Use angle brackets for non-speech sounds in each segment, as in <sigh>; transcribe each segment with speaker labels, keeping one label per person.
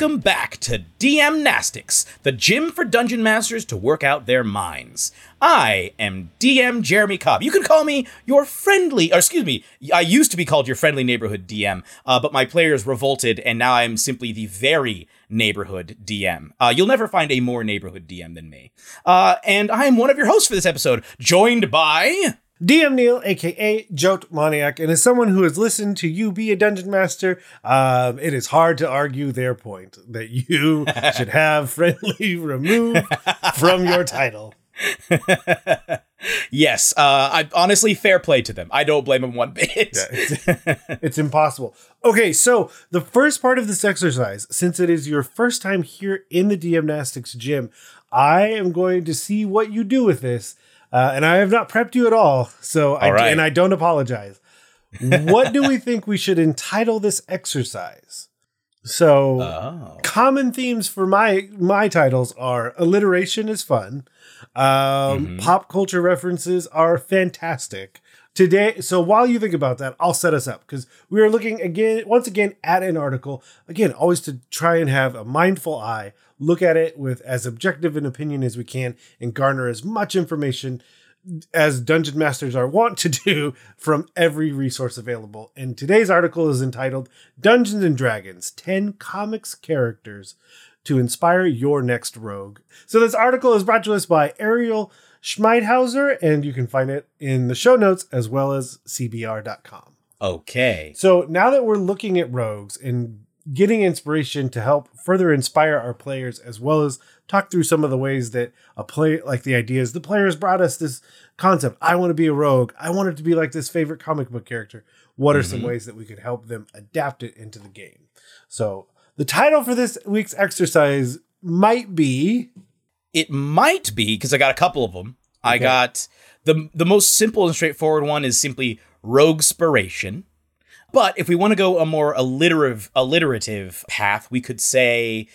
Speaker 1: Welcome back to DM Nastics, the gym for dungeon masters to work out their minds. I am DM Jeremy Cobb. You can call me your friendly, or excuse me, I used to be called your friendly neighborhood DM, uh, but my players revolted, and now I'm simply the very neighborhood DM. Uh, you'll never find a more neighborhood DM than me. Uh, and I am one of your hosts for this episode, joined by.
Speaker 2: DM Neal, aka Joatmoniac, and as someone who has listened to you be a dungeon master, um, it is hard to argue their point that you <laughs> should have friendly <laughs> removed from your title. <laughs>
Speaker 1: yes, uh, I honestly fair play to them. I don't blame them one bit. Yeah,
Speaker 2: it's, it's, impossible. Okay, so the first part of this exercise, since it is your first time here in the DM Nastics gym, I am going to see what you do with this uh, and I have not prepped you at all. So, all I, right. and I don't apologize. what do we think we should entitle this exercise? So, oh. common themes for my my titles are alliteration is fun, um, mm-hmm. pop culture references are fantastic. Today, so while you think about that, I'll set us up because we are looking again, once again, at an article. Again, always to try and have a mindful eye look at it with as objective an opinion as we can and garner as much information as dungeon masters are wont to do <laughs> from every resource available. And today's article is entitled Dungeons and Dragons 10 Comics Characters to Inspire Your Next Rogue. So, this article is brought to us by Ariel Schmeidhauser, and you can find it in the show notes as well as CBR.com.
Speaker 1: Okay.
Speaker 2: So, now that we're looking at rogues and getting inspiration to help further inspire our players as well as talk through some of the ways that a play like the ideas the players brought us this concept i want to be a rogue. I want it to be like this favorite comic book character. What are mm-hmm. some ways that we could help them adapt it into the game? So the title for this week's exercise might be
Speaker 1: it might be because i got a couple of them okay. i got the the most simple and straightforward one is simply roguespiration but if we want to go a more alliterative alliterative path, we could say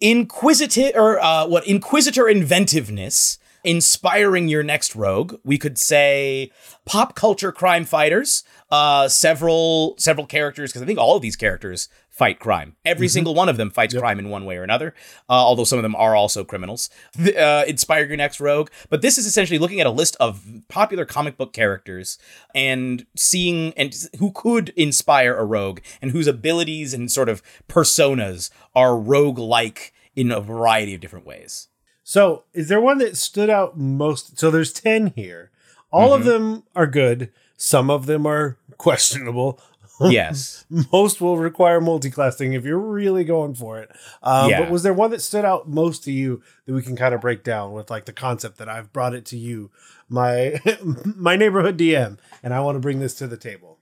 Speaker 1: inquisitive or uh, what inquisitor inventiveness inspiring your next rogue. We could say pop culture crime fighters. Uh, several several characters because I think all of these characters fight crime. Every mm-hmm. single one of them fights yep. crime in one way or another. Uh, although some of them are also criminals. Uh, inspire your next rogue. But this is essentially looking at a list of popular comic book characters and seeing and who could inspire a rogue and whose abilities and sort of personas are rogue like in a variety of different ways.
Speaker 2: So, is there one that stood out most? So, there's 10 here. All mm-hmm. of them are good. Some of them are <laughs> questionable. <laughs>
Speaker 1: Yes.
Speaker 2: most will require multi-classing if you're really going for it. Um, yeah. But was there one that stood out most to you that we can kind of break down with like the concept that I've brought it to you, my <laughs> my neighborhood DM, and I want to bring this to the table?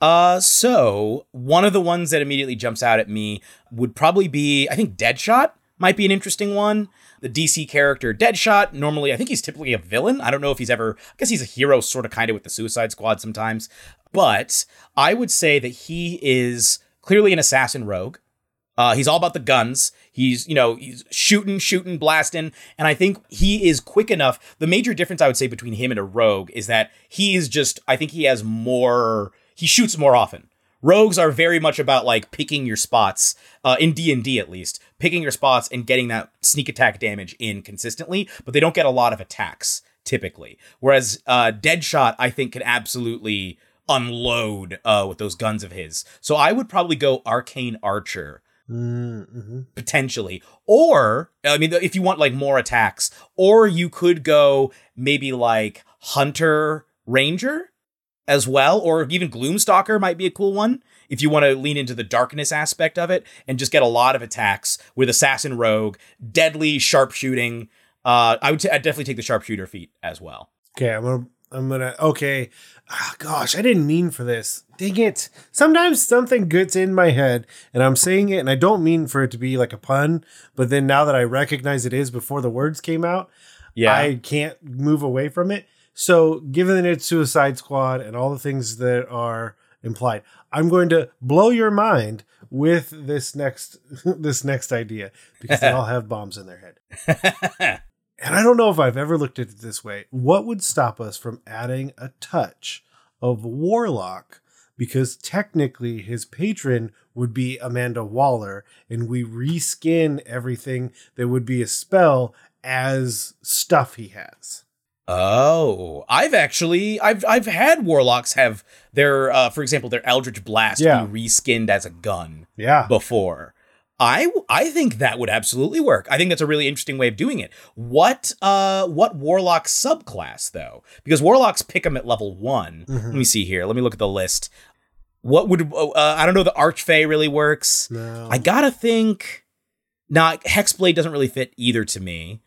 Speaker 1: Uh, so one of the ones that immediately jumps out at me would probably be, I think, Deadshot might be an interesting one. The DC character Deadshot, normally, I think he's typically a villain. I don't know if he's ever, I guess he's a hero sort of kind of with the Suicide Squad sometimes. But I would say that he is clearly an assassin rogue. Uh, he's all about the guns. He's, you know, he's shooting, shooting, blasting. And I think he is quick enough. The major difference I would say between him and a rogue is that he is just, I think he has more, he shoots more often rogues are very much about like picking your spots uh, in d&d at least picking your spots and getting that sneak attack damage in consistently but they don't get a lot of attacks typically whereas uh, deadshot i think can absolutely unload uh, with those guns of his so i would probably go arcane archer mm-hmm. potentially or i mean if you want like more attacks or you could go maybe like hunter ranger as well, or even Gloomstalker might be a cool one if you want to lean into the darkness aspect of it and just get a lot of attacks with assassin rogue, deadly sharpshooting. Uh, I would t- I'd definitely take the sharpshooter feat as well.
Speaker 2: Okay, I'm gonna I'm gonna okay. Oh, gosh, I didn't mean for this. Dang it! Sometimes something gets in my head, and I'm saying it, and I don't mean for it to be like a pun. But then now that I recognize it is before the words came out, yeah, I can't move away from it. So, given that it's Suicide Squad and all the things that are implied, I'm going to blow your mind with this next <laughs> this next idea because they <laughs> all have bombs in their head. <laughs> and I don't know if I've ever looked at it this way. What would stop us from adding a touch of warlock because technically his patron would be Amanda Waller, and we reskin everything that would be a spell as stuff he has.
Speaker 1: Oh, I've actually I've I've had warlocks have their uh for example their Eldritch Blast
Speaker 2: Yeah.
Speaker 1: be reskinned as a gun
Speaker 2: Yeah.
Speaker 1: before. I I think that would absolutely work. I think that's a really interesting way of doing it. What uh what warlock subclass though? Because warlocks pick them at level 1.
Speaker 2: Mhm.
Speaker 1: Let me see here. Let me look at the list. What would uh, I don't know the archfey really works.
Speaker 2: No.
Speaker 1: I got to think Nah, Hexblade doesn't really fit either to me.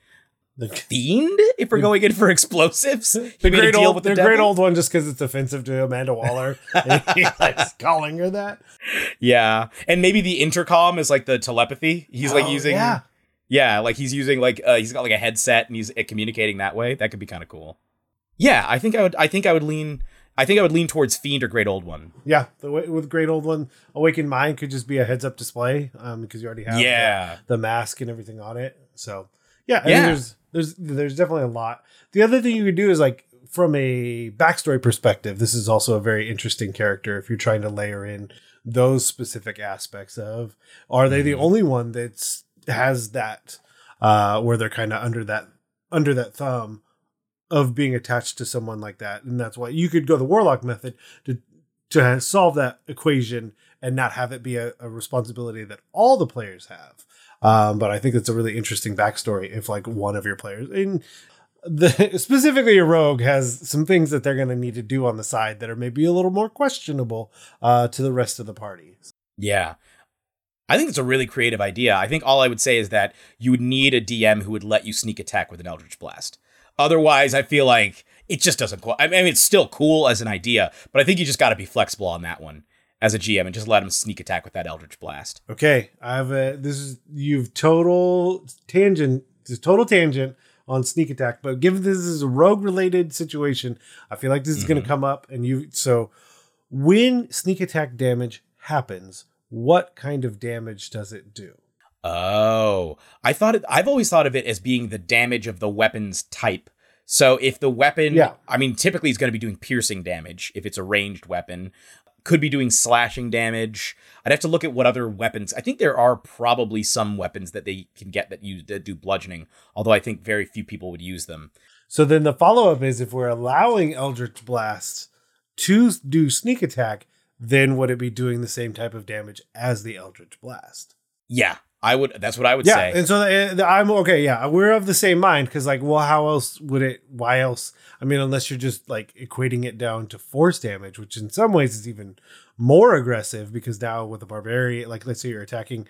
Speaker 2: The,
Speaker 1: Fiend, if we're going in for explosives,
Speaker 2: the
Speaker 1: He made a
Speaker 2: great old, the,
Speaker 1: the
Speaker 2: great old one, just because it's offensive to Amanda Waller. and <laughs> <laughs> he likes calling her that.
Speaker 1: Yeah, and maybe the intercom is like the telepathy. He's like
Speaker 2: Oh,
Speaker 1: using,
Speaker 2: yeah.
Speaker 1: yeah. like he's using like uh, he's got like a headset and he's uh, communicating that way. That could be kind of cool. Yeah, I think I would. I think I would lean. I think I would lean towards fiend or great old one.
Speaker 2: Yeah, the way, with great old one, Awakened Mind could just be a heads up display um, because you already have the-
Speaker 1: Yeah,
Speaker 2: the, mask and everything on it. So yeah, I
Speaker 1: Yeah.
Speaker 2: mean, there's there's there's definitely a lot. The other thing you could do is like from a backstory perspective, this is also a very interesting character if you're trying to layer in those specific aspects of are they the
Speaker 1: Mhm.
Speaker 2: only one that's has that uh where they're kind of under that under that thumb of being attached to someone like that and that's why you could go the warlock method to to solve that equation and not have it be a, a responsibility that all the players have um, but I think it's a really interesting backstory if like one of your players the <laughs> specifically a rogue has some things that they're going to need to do on the side that are maybe a little more questionable uh, to the rest of the party.
Speaker 1: yeah. I think it's a really creative idea. I think all I would say is that you would need a DM who would let you sneak attack with an Eldritch Blast. Otherwise, I feel like it just doesn't. I mean, it's still cool as an idea, but I think you just got to be flexible on that one as a GM and just let him sneak attack with that Eldritch Blast.
Speaker 2: Okay, I've uh, this is you've total tangent, this is total tangent on sneak attack, but given this is a rogue related situation, I feel like this is going
Speaker 1: Mhm.
Speaker 2: to come up and you so when sneak attack damage happens, what kind of damage does it do?
Speaker 1: Oh, I thought it, I've always thought of it as being the damage of the weapon's type. So if the weapon,
Speaker 2: Yeah.
Speaker 1: I mean, typically it's going to be doing piercing damage if it's a ranged weapon. Could be doing slashing damage. I'd have to look at what other weapons. I think there are probably some weapons that they can get that use that do bludgeoning. Although I think very few people would use them.
Speaker 2: So then the follow up is if we're allowing Eldritch Blast to do sneak attack, then would it be doing the same type of damage as the Eldritch Blast?
Speaker 1: Yeah, I would. That's what I would
Speaker 2: yeah,
Speaker 1: say.
Speaker 2: and so uh, the- I'm okay. Yeah, we're of the same mind because, like, well, how else would it? Why else? I mean, unless you're just like equating it down to force damage, which in some ways is even more aggressive because now with the barbarian, like, let's say you're attacking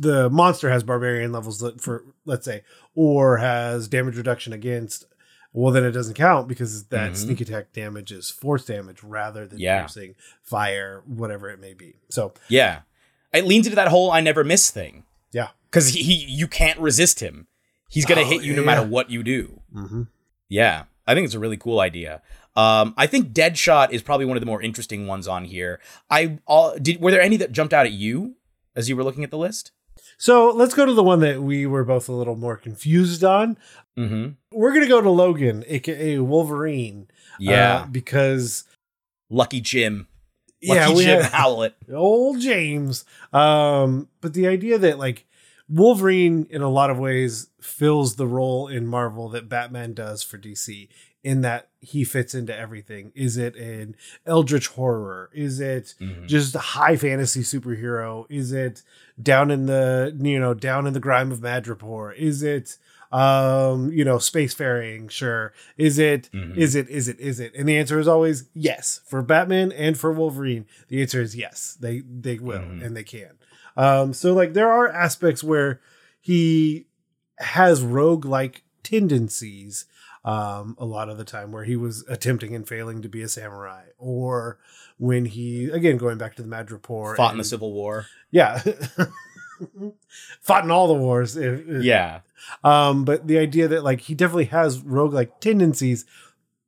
Speaker 2: the monster has barbarian levels for let's say, or has damage reduction against. Well, then it doesn't count because that
Speaker 1: Mhm.
Speaker 2: sneak attack damage is force damage rather than
Speaker 1: Yeah.
Speaker 2: piercing, fire, whatever it may be. So
Speaker 1: Yeah, it leans into that whole "I never miss" thing.
Speaker 2: Yeah.
Speaker 1: because he, he you can't resist him. He's gonna
Speaker 2: Oh,
Speaker 1: hit you no
Speaker 2: yeah.
Speaker 1: matter what you do.
Speaker 2: mhm.
Speaker 1: Yeah, I think it's a really cool idea. Um, I think Deadshot is probably one of the more interesting ones on here. I all did. Were there any that jumped out at you as you were looking at the list?
Speaker 2: So let's go to the one that we were both a little more confused on.
Speaker 1: Mm-hmm.
Speaker 2: We're gonna go to Logan, aka Wolverine.
Speaker 1: Yeah,
Speaker 2: uh, because
Speaker 1: Lucky Jim. Lucky
Speaker 2: yeah, we
Speaker 1: Jim Howlett. <laughs>
Speaker 2: old James. Um, but the idea that like Wolverine, in a lot of ways, fills the role in Marvel that Batman does for DC. In that he fits into everything. Is it an eldritch horror? Is it
Speaker 1: Mhm.
Speaker 2: just a high fantasy superhero? Is it down in the you know down in the grime of Madripoor? Is it um you know spacefaring? Sure. Is it
Speaker 1: Mhm.
Speaker 2: is it is it is it? And the answer is always yes for Batman and for Wolverine. The answer is yes. They they will
Speaker 1: Mhm.
Speaker 2: and they can. Um so like there are aspects where he has rogue like tendencies um, a lot of the time where he was attempting and failing to be a samurai, or when he again going back to the Madripoor
Speaker 1: Fought in the Civil War.
Speaker 2: yeah, <laughs> <laughs> fought in all the wars.
Speaker 1: Yeah,
Speaker 2: Um, but the idea that like he definitely has roguelike tendencies,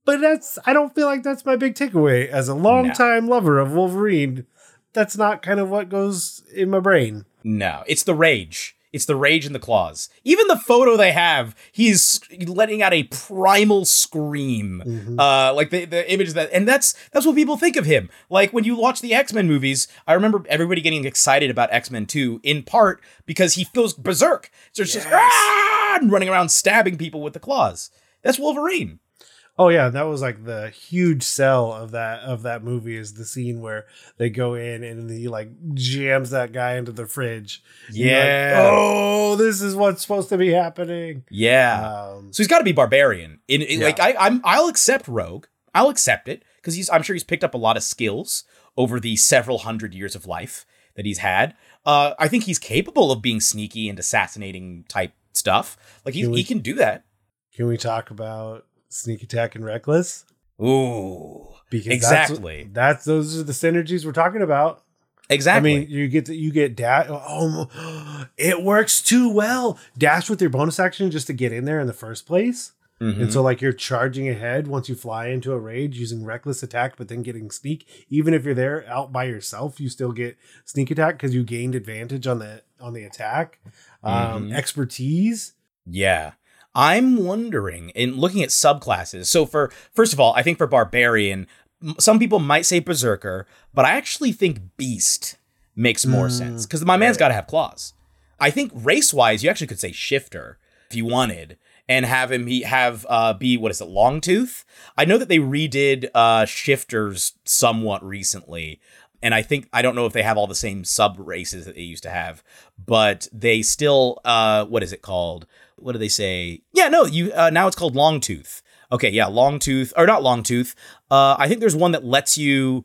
Speaker 2: but that's I don't feel like that's my big takeaway as a longtime lover of Wolverine. That's not kind of what goes in my brain.
Speaker 1: no, it's the rage. It's the rage and the claws. Even the photo they have, he's letting out a primal scream.
Speaker 2: Mhm.
Speaker 1: Uh, like the the image that, and that's that's what people think of him. Like when you watch the X Men movies, I remember everybody getting excited about X Men Two in part because he goes berserk. So it's just
Speaker 2: Yes.
Speaker 1: "Ah!" and running around stabbing people with the claws. That's Wolverine.
Speaker 2: Oh yeah, that was like the huge sell of that of that movie is the scene where they go in and he like jams that guy into the fridge. You're like,
Speaker 1: Yeah.
Speaker 2: oh, this is what's supposed to be happening.
Speaker 1: Yeah.
Speaker 2: Um,
Speaker 1: So he's got to be barbarian. In, in-
Speaker 2: Yeah.
Speaker 1: like I, I'm, I'll accept Rogue. I'll accept it because he's. I'm sure he's picked up a lot of skills over the several hundred years of life that he's had. Uh, I think he's capable of being sneaky and assassinating type stuff. Like he,
Speaker 2: Can we-
Speaker 1: he can do that.
Speaker 2: can we talk about sneak attack and reckless?
Speaker 1: Ooh,
Speaker 2: Because
Speaker 1: Exactly.
Speaker 2: That's, that's those are the synergies we're talking about.
Speaker 1: exactly.
Speaker 2: I mean, you get to, you get dash. Oh, <gasps> it works too well. Dash with your bonus action just to get in there in the first place.
Speaker 1: Mhm.
Speaker 2: And so, like, you're charging ahead once you fly into a rage using reckless attack, but then getting sneak. Even if you're there out by yourself, you still get sneak attack because you gained advantage on the on the attack. Um,
Speaker 1: Mhm.
Speaker 2: Expertise.
Speaker 1: Yeah. I'm wondering in looking at subclasses. So for first of all, I think for barbarian, some people might say berserker, but I actually think beast makes more
Speaker 2: Mm,
Speaker 1: sense cuz my man's
Speaker 2: right.
Speaker 1: got to have claws. I think race-wise, you actually could say shifter if you wanted and have him he have uh be what is it longtooth i know that they redid uh shifters somewhat recently and i think i don't know if they have all the same sub races that they used to have but they still uh what is it called what do they say yeah no you uh, now it's called longtooth okay yeah longtooth or not longtooth uh i think there's one that lets you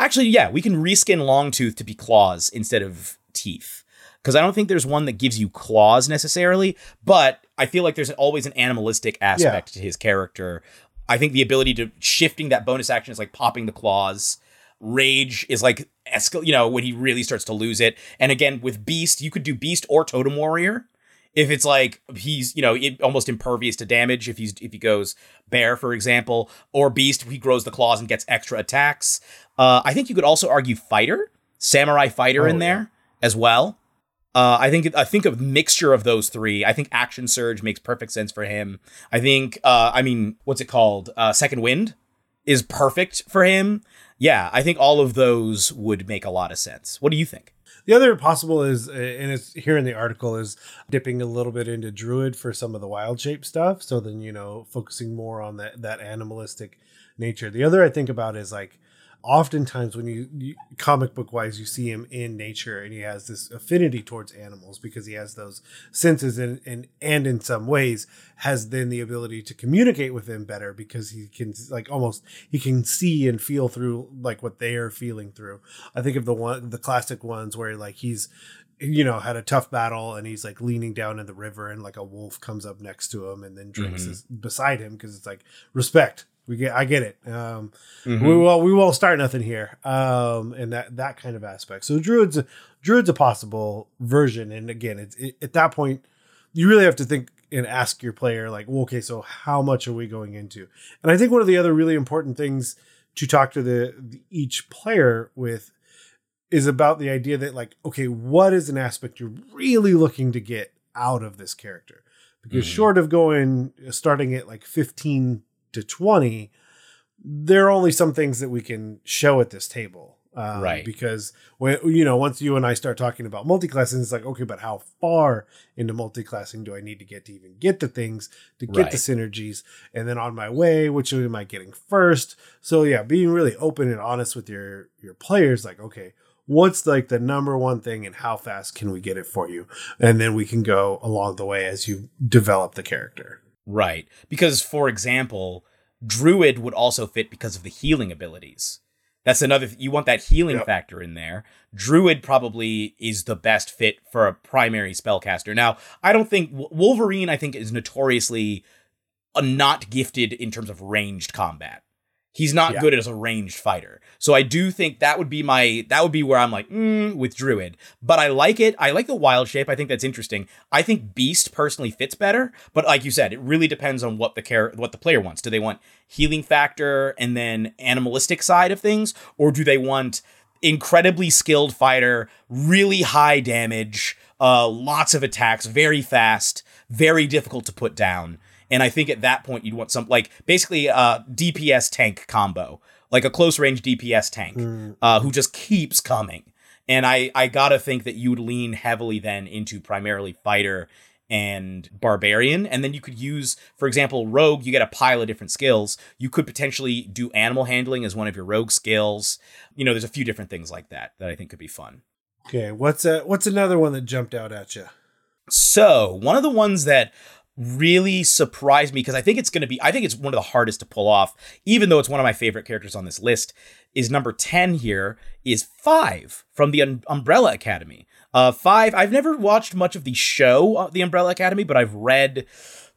Speaker 1: actually yeah we can reskin longtooth to be claws instead of teeth because I don't think there's one that gives you claws necessarily, but I feel like there's always an animalistic aspect to his character. I think the ability to shifting that bonus action is like popping the claws. Rage is like escal, you know, when he really starts to lose it. And again, with Beast, you could do Beast or Totem Warrior. If it's like he's, you know, it, almost impervious to damage if he's if he goes bear, for example, or Beast, he grows the claws and gets extra attacks. Uh, I think you could also argue Fighter, Samurai Fighter
Speaker 2: Oh,
Speaker 1: in there as well. Uh, I think I think a mixture of those three. I think Action Surge makes perfect sense for him. I think uh, I mean, what's it called? Uh, Second Wind is perfect for him. Yeah, I think all of those would make a lot of sense. What do you think?
Speaker 2: The other possible is, and it's here in the article, is dipping a little bit into druid for some of the wild shape stuff. So then you know, focusing more on that that animalistic nature. The other I think about is like oftentimes when you, you comic book wise you see him in nature and he has this affinity towards animals because he has those senses and and and in some ways has then the ability to communicate with them better because he can like almost he can see and feel through like what they are feeling through i think of the one the classic ones where like he's you know had a tough battle and he's like leaning down in the river and like a wolf comes up next to him and then drinks
Speaker 1: Mhm.
Speaker 2: his, beside him because it's like respect we get i get it. Um
Speaker 1: Mm-hmm.
Speaker 2: we will we won't start nothing here. Um and that that kind of aspect. So druid's druid's a possible version. And again it's it, at that point you really have to think and ask your player like well, okay so how much are we going into? And i think one of the other really important things to talk to the, the each player with is about the idea that like okay what is an aspect you're really looking to get out of this character? Because
Speaker 1: Mhm.
Speaker 2: short of going starting at like 15 to 20 there are only some things that we can show at this table um,
Speaker 1: Right.
Speaker 2: because when you know once you and i start talking about multiclassing it's like okay but how far into multiclassing do i need to get to even get the things to get
Speaker 1: Right.
Speaker 2: the synergies and then on my way which am i getting first so yeah being really open and honest with your your players like okay what's like the number one thing and how fast can we get it for you and then we can go along the way as you develop the character
Speaker 1: Right. Because, for example, Druid would also fit because of the healing abilities. That's another, th- you want that healing
Speaker 2: Yep.
Speaker 1: factor in there. Druid probably is the best fit for a primary spellcaster. Now, I don't think Wolverine, I think, is notoriously not gifted in terms of ranged combat. He's not
Speaker 2: Yeah.
Speaker 1: good as a ranged fighter. So I do think that would be my that would be where I'm like mm, with Druid. But I like it. I like the wild shape. I think that's interesting. I think Beast personally fits better. But like you said, it really depends on what the care what the player wants. Do they want healing factor and then animalistic side of things, or do they want incredibly skilled fighter, really high damage, uh, lots of attacks, very fast, very difficult to put down. And I think at that point you'd want some like basically a DPS tank combo, like a close range DPS tank, mm. uh, who just keeps coming. And I I gotta think that you would lean heavily then into primarily fighter and barbarian. And then you could use for example rogue you get a pile of different skills. You could potentially do animal handling as one of your rogue skills. You know there's a few different things like that that i think could be fun.
Speaker 2: Okay what's a what's another one that jumped out at you
Speaker 1: so one of the ones that really surprised me because I think it's going to be I think it's one of the hardest to pull off even though it's one of my favorite characters on this list is number 10 here is 5 from the Un- Umbrella Academy. Uh 5 I've never watched much of the show uh, The Umbrella Academy but I've read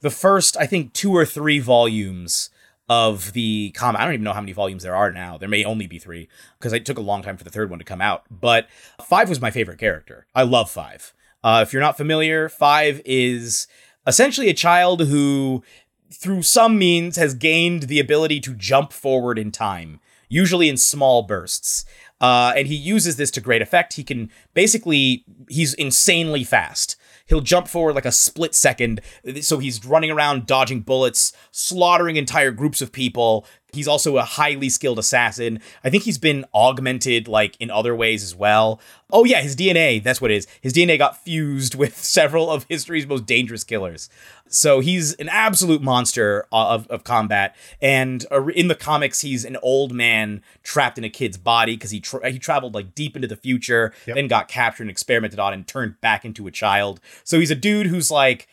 Speaker 1: the first I think 2 or 3 volumes of the comic. I don't even know how many volumes there are now. There may only be 3 because it took a long time for the third one to come out. But 5 was my favorite character. I love 5. Uh, if you're not familiar, 5 is essentially a child who, through some means, has gained the ability to jump forward in time, usually in small bursts. Uh, and he uses this to great effect. He can basically, he's insanely fast. He'll jump forward like a split second. So he's running around dodging bullets, slaughtering entire groups of people, He's also a highly skilled assassin. I think he's been augmented like in other ways as well. Oh yeah, his DNA, that's what it is. His DNA got fused <laughs> with several of history's most dangerous killers. So he's an absolute monster uh, of, of combat. And uh, in the comics, he's an old man trapped in a kid's body because he tra- he traveled like deep into the future, yep. then got captured and experimented on and turned back into a child. So he's a dude who's like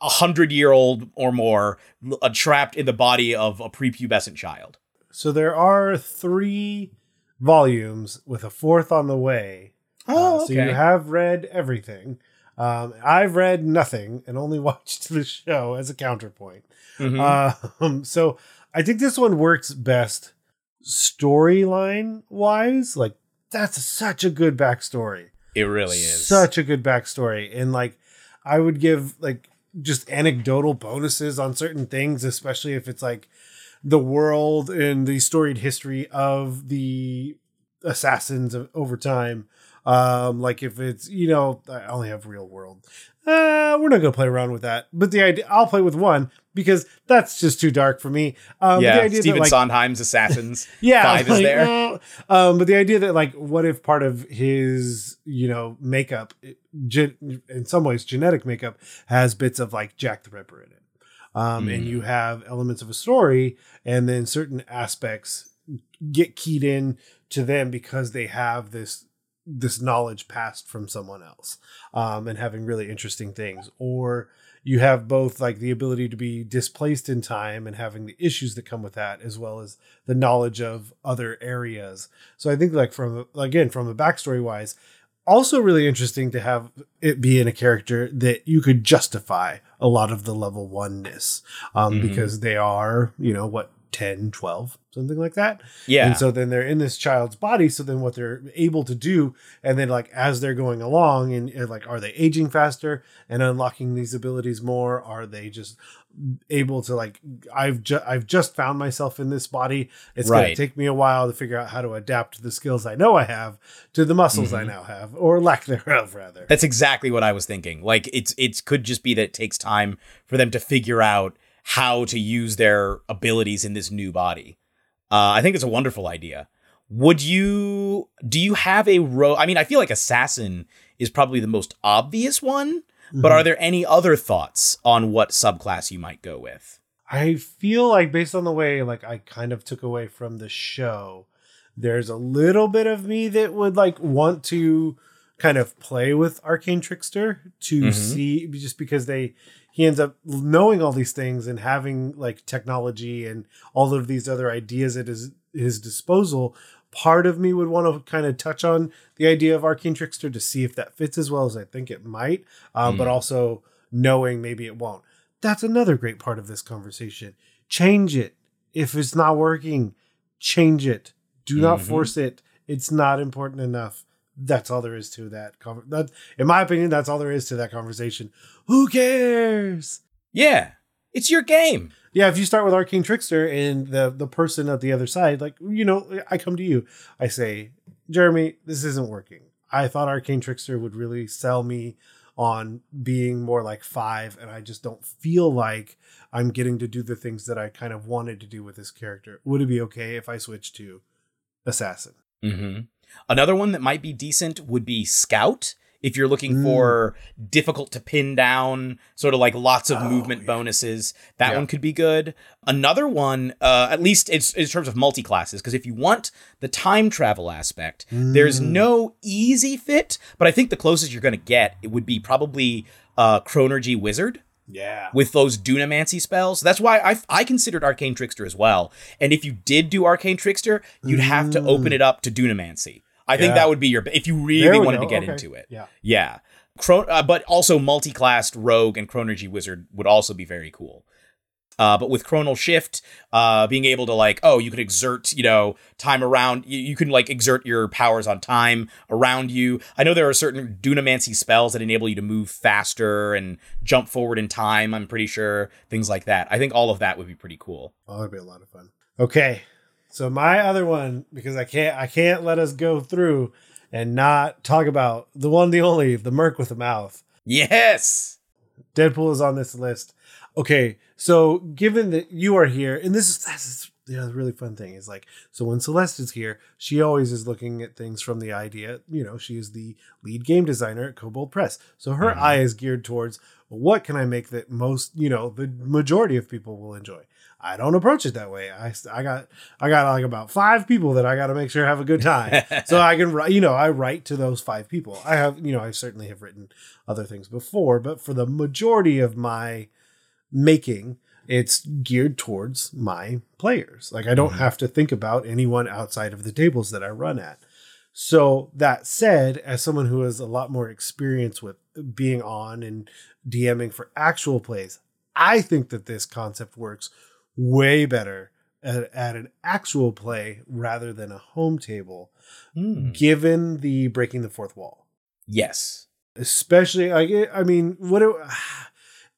Speaker 1: a hundred year old or more uh, trapped in the body of a prepubescent child.
Speaker 2: So there are three volumes with a fourth on the way.
Speaker 1: Oh,
Speaker 2: uh, so you have read everything. Um, I've read nothing and only <laughs> watched the show as a counterpoint. Mm-hmm. Um, so I think this one works best storyline wise. Like that's such a good backstory.
Speaker 1: It really is
Speaker 2: such a good backstory, and like I would give like just anecdotal bonuses on certain things, especially if it's like the world and the storied history of the assassins over time. Um, like if it's you know, I only have real world. Uh, we're not gonna play around with that. But the idea, I'll play with one because that's just too dark for me.
Speaker 1: Um, yeah, the idea Stephen that, like, Sondheim's Assassins. <laughs>
Speaker 2: yeah,
Speaker 1: five
Speaker 2: like,
Speaker 1: is there.
Speaker 2: Uh, um, but the idea that like, what if part of his you know makeup, gen- in some ways genetic makeup, has bits of like Jack the Ripper in it, um, mm. and you have elements of a story, and then certain aspects get keyed in to them because they have this this knowledge passed from someone else um, and having really interesting things or you have both like the ability to be displaced in time and having the issues that come with that as well as the knowledge of other areas so i think like from again from a backstory wise also really interesting to have it be in a character that you could justify a lot of the level oneness um, mm-hmm. because they are you know what 10, 12, something like that.
Speaker 1: Yeah.
Speaker 2: And so then they're in this child's body. So then what they're able to do, and then like as they're going along, and, and like, are they aging faster and unlocking these abilities more? Are they just able to like I've just I've just found myself in this body. It's right. gonna take me a while to figure out how to adapt the skills I know I have to the muscles mm-hmm. I now have, or lack thereof rather.
Speaker 1: That's exactly what I was thinking. Like it's it's could just be that it takes time for them to figure out how to use their abilities in this new body. Uh, I think it's a wonderful idea. Would you do you have a row? I mean, I feel like assassin is probably the most obvious one, mm-hmm. but are there any other thoughts on what subclass you might go with?
Speaker 2: I feel like based on the way like I kind of took away from the show, there's a little bit of me that would like want to kind of play with Arcane Trickster to mm-hmm. see just because they he ends up knowing all these things and having like technology and all of these other ideas at his his disposal. Part of me would want to kind of touch on the idea of arcane trickster to see if that fits as well as i think it might um, mm. but also knowing maybe it won't. That's another great part of this conversation. Change it. If it's not working change it. Do not mm-hmm. force it. It's not important enough that's all there is to that. that in my opinion, that's all there is to that conversation. Who cares?
Speaker 1: Yeah, it's your game.
Speaker 2: Yeah, if you start with Arcane Trickster and the the person at the other side, like you know, I come to you, I say, Jeremy, this isn't working. I thought Arcane Trickster would really sell me on being more like five, and I just don't feel like I'm getting to do the things that I kind of wanted to do with this character. Would it be okay if I switch to assassin?
Speaker 1: Mm-hmm. Another one that might be decent would be scout. If you're looking
Speaker 2: Mm.
Speaker 1: for difficult to pin down, sort of like lots of
Speaker 2: Oh,
Speaker 1: movement
Speaker 2: yeah.
Speaker 1: bonuses, that
Speaker 2: Yeah.
Speaker 1: one could be good. Another one, uh, at least it's in terms of multi classes, because if you want the time travel aspect, there's
Speaker 2: Mm.
Speaker 1: no easy fit. But I think the closest you're going to get it would be probably uh, Chronurgy Wizard
Speaker 2: Yeah.
Speaker 1: with those Dunamancy spells. That's why I I considered Arcane Trickster as well. And if you did do Arcane Trickster, you'd have to open it up to Dunamancy. I think
Speaker 2: Mm.
Speaker 1: That would be your if you really wanted
Speaker 2: go.
Speaker 1: to get
Speaker 2: Okay.
Speaker 1: into it.
Speaker 2: Yeah.
Speaker 1: Yeah. Chron- uh, but also multi-classed rogue and chronurgy wizard would also be very cool. Uh, but with chronal shift, uh, being able to like, oh, you could exert, you know, time around. You, you can like exert your powers on time around you. I know there are certain Dunamancy spells that enable you to move faster and jump forward in time. I'm pretty sure things like that. I think all of that would be pretty cool.
Speaker 2: Oh, that'd be a lot of fun. Okay. So my other one, because I can't I can't let us go through and not talk about the one, the only, the Merc with a mouth.
Speaker 1: Yes.
Speaker 2: Deadpool is on this list. Okay, so given that you are here, and this is this is you know, the really fun thing is like so when Celeste is here, she always is looking at things from the idea. You know, she is the lead game designer at Kobold Press, so her
Speaker 1: Mhm.
Speaker 2: eye is geared towards what can I make that most you know the majority of people will enjoy. I don't approach it that way. I, I got I got like about five people that I got to make sure have a good time. <laughs> so I can write, you know, I write to those five people. I have, you know, I certainly have written other things before, but for the majority of my making, it's geared towards my players. Like I don't
Speaker 1: Mhm.
Speaker 2: have to think about anyone outside of the tables that I run at. So that said, as someone who has a lot more experience with being on and DMing for actual plays, I think that this concept works way better at, at an actual play rather than a home table,
Speaker 1: Hmm.
Speaker 2: given the breaking the fourth wall.
Speaker 1: Yes.
Speaker 2: Especially, I, I mean, what it,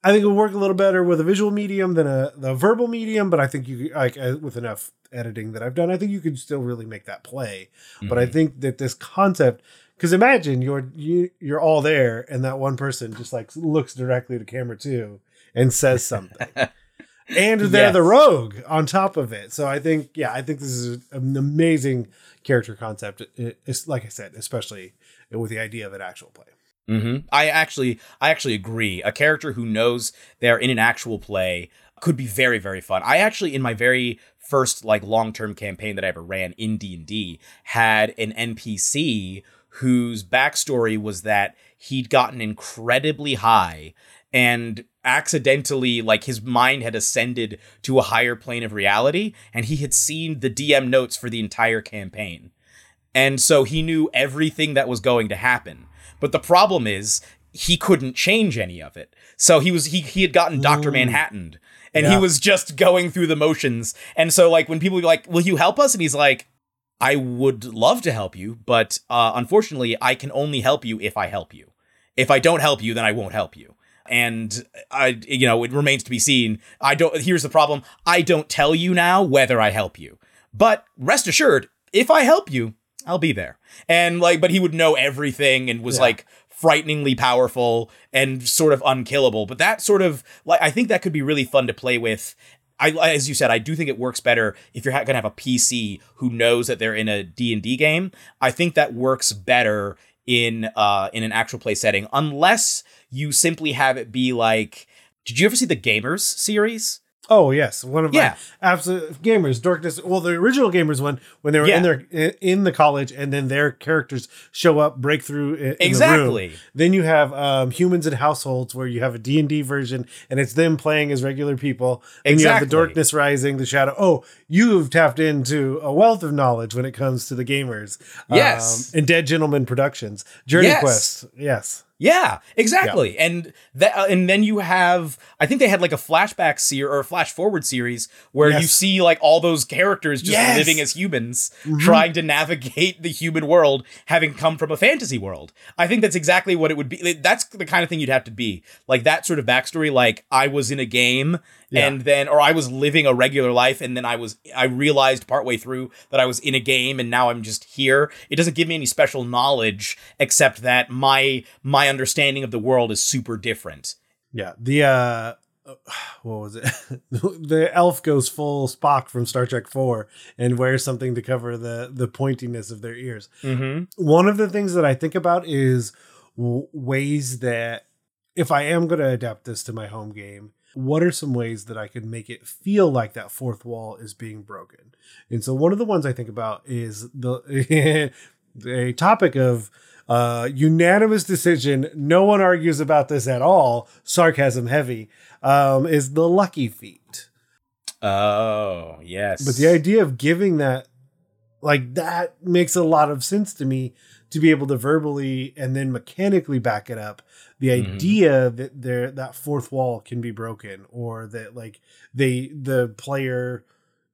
Speaker 2: I think it would work a little better with a visual medium than a the verbal medium, but I think you like uh, with enough editing that I've done, I think you could still really make that play. But I
Speaker 1: Mhm.
Speaker 2: think that this concept, because imagine you're you you're all there, and that one person just like looks directly to camera too and says something, <laughs> and they're the rogue on top of it. So I think yeah, I think this is an amazing character concept. It- It's like I said, especially with the idea of an actual play.
Speaker 1: Hmm I actually, I actually agree. A character who knows they're in an actual play could be very, very fun. I actually, in my very first like long-term campaign that I ever ran in D and D, had an NPC whose backstory was that he'd gotten incredibly high and accidentally like his mind had ascended to a higher plane of reality and he had seen the DM notes for the entire campaign. And so he knew everything that was going to happen. But the problem is he couldn't change any of it. So he was he he had gotten Dr.
Speaker 2: Mm.
Speaker 1: Manhattan and he was just going through the motions. And so like when people be like, "Will you help us?" and he's like, "I would love to help you, but uh unfortunately, I can only help you if I help you. If I don't help you, then I won't help you." And I you know, it remains to be seen. I don't here's the problem. I don't tell you now whether I help you. But rest assured, if I help you, I'll be there. And like, but he would know everything and was
Speaker 2: Yeah.
Speaker 1: like frighteningly powerful and sort of unkillable. But that sort of like, I think that could be really fun to play with. I, as you said, I do think it works better if you're gonna have a PC who knows that they're in a D and D game. I think that works better in uh in an actual play setting, unless you simply have it be like. Did you ever see the Gamers series?
Speaker 2: Oh yes, one of
Speaker 1: Yeah.
Speaker 2: my absolute gamers, Dorkness. Well, the original gamers one when they were
Speaker 1: Yeah.
Speaker 2: in their in the college, and then their characters show up, break through in, in the room.
Speaker 1: Exactly.
Speaker 2: Then you have um, humans and households where you have a D and D version, and it's them playing as regular people. And you have the
Speaker 1: Exactly.
Speaker 2: Dorkness Rising, the Shadow. Oh, you've tapped into a wealth of knowledge when it comes to the gamers.
Speaker 1: Yes.
Speaker 2: um, and Dead Gentlemen Productions, Journey
Speaker 1: Yes.
Speaker 2: Quest. Yes,
Speaker 1: Yeah, exactly. And that, uh, and then you have, I think they had like a flashback series or a flash forward series where you see like all those characters just
Speaker 2: Yes.
Speaker 1: living as humans,
Speaker 2: Mhm.
Speaker 1: trying to navigate the human world, having come from a fantasy world. I think that's exactly what it would be. That's the kind of thing you'd have to be like that sort of backstory. Like I was in a game
Speaker 2: Yeah.
Speaker 1: And then, or I was living a regular life, and then I was, I realized partway through that I was in a game, and now I'm just here. It doesn't give me any special knowledge except that my my understanding of the world is super different.
Speaker 2: Yeah, the uh <sighs> what was it? <laughs> the elf goes full Spock from Star Trek 4 and wears something to cover the the pointiness of their ears.
Speaker 1: Mm-hmm.
Speaker 2: One of the things that I think about is w- ways that if I am going to adapt this to my home game, what are some ways that I could make it feel like that fourth wall is being broken? And so one of the ones I think about is the <laughs> a topic of uh, unanimous decision. No one argues about this at all. Sarcasm heavy um, is the lucky feat.
Speaker 1: Oh yes,
Speaker 2: But the idea of giving that, like that, makes a lot of sense to me to be able to verbally and then mechanically back it up. The
Speaker 1: Mhm.
Speaker 2: idea that there that fourth wall can be broken, or that like they the player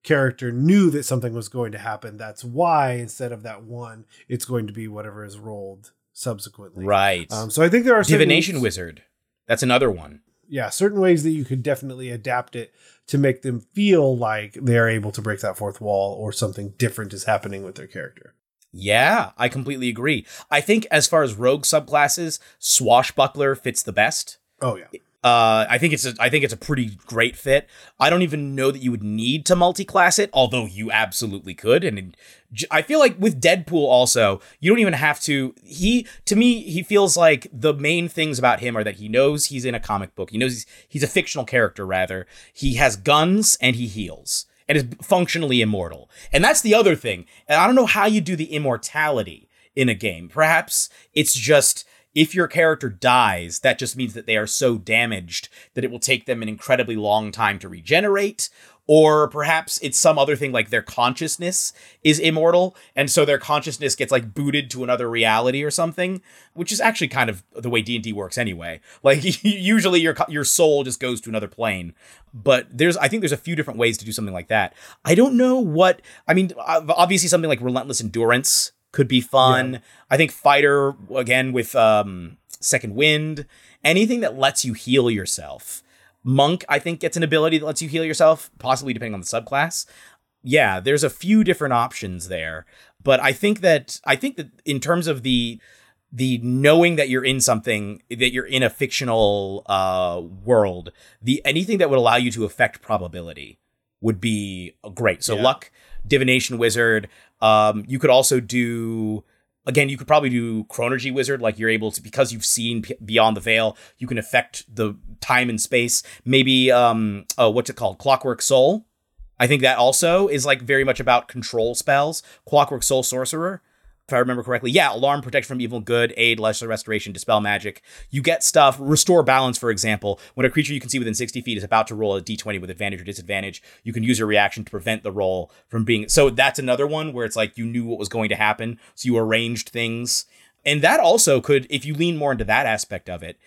Speaker 2: character knew that something was going to happen. That's why instead of that one, it's going to be whatever is rolled subsequently.
Speaker 1: right.
Speaker 2: Um, so I think there are
Speaker 1: Divination wizard. That's another one.
Speaker 2: yeah, certain ways that you could definitely adapt it to make them feel like they're able to break that fourth wall or something different is happening with their character.
Speaker 1: Yeah, I completely agree. I think as far as rogue subclasses, swashbuckler fits the best.
Speaker 2: Oh yeah.
Speaker 1: Uh, I think it's a I think it's a pretty great fit. I don't even know that you would need to multi-class it, although you absolutely could. And it- I feel like with Deadpool also, you don't even have to. He to me, he feels like the main things about him are that he knows he's in a comic book. He knows he's, he's a fictional character. Rather, he has guns and he heals and is functionally immortal. And that's the other thing. And I don't know how you do the immortality in a game. Perhaps it's just if your character dies, that just means that they are so damaged that it will take them an incredibly long time to regenerate. Or perhaps it's some other thing like their consciousness is immortal, and so their consciousness gets like booted to another reality or something, which is actually kind of the way D and D works anyway. Like <laughs> usually your your soul just goes to another plane, but there's I think there's a few different ways to do something like that. I don't know what I mean. Obviously, something like relentless endurance could be fun. I think fighter again with um second wind, anything that lets you heal yourself. Monk, I think, gets an ability that lets you heal yourself, possibly depending on the subclass. Yeah, there's a few different options there, but I think that I think that in terms of the the knowing that you're in something that you're in a fictional uh world, the anything that would allow you to affect probability would be great. So
Speaker 2: Yeah.
Speaker 1: luck, divination wizard. Um, you could also do again. You could probably do chronurgy wizard, like you're able to because you've seen p- beyond the veil. You can affect the time and space. Maybe um, oh, what's it called? Clockwork soul. I think that also is like very much about control spells. Clockwork soul sorcerer if I remember correctly. Yeah, alarm, protection from evil, good, aid, lesser restoration, dispel magic. You get stuff, restore balance, for example. When a creature you can see within 60 feet is about to roll a d20 with advantage or disadvantage, you can use your reaction to prevent the roll from being. So that's another one where it's like you knew what was going to happen, so you arranged things. And that also could, if you lean more into that aspect of it,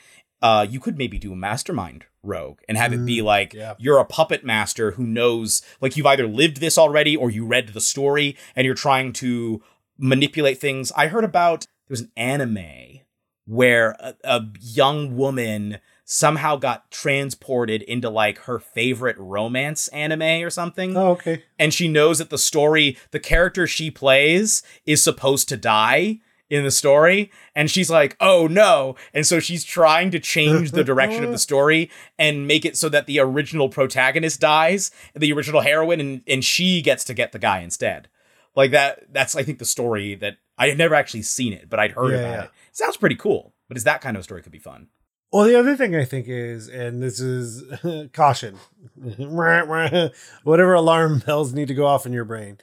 Speaker 1: uh, you could maybe do a mastermind rogue and have it be like
Speaker 2: yeah.
Speaker 1: you're a puppet master who knows, like you've either lived this already or you read the story and you're trying to manipulate things. I heard about there was an anime where a, a young woman somehow got transported into like her favorite romance anime or something.
Speaker 2: Oh, okay.
Speaker 1: and she knows that the story the character she plays is supposed to die in the story. And she's like oh no. And so she's trying to change the <laughs> direction of the story and make it so that the original protagonist dies the original heroine and, and she gets to get the guy instead like that that's i think the story that i had never actually seen it but i'd heard
Speaker 2: Yeah,
Speaker 1: about
Speaker 2: yeah.
Speaker 1: it sounds pretty cool but is that kind of story could be fun
Speaker 2: Well, the other thing I think is, and this is <laughs> caution, <laughs> whatever alarm <laughs> bells need to go off in your brain.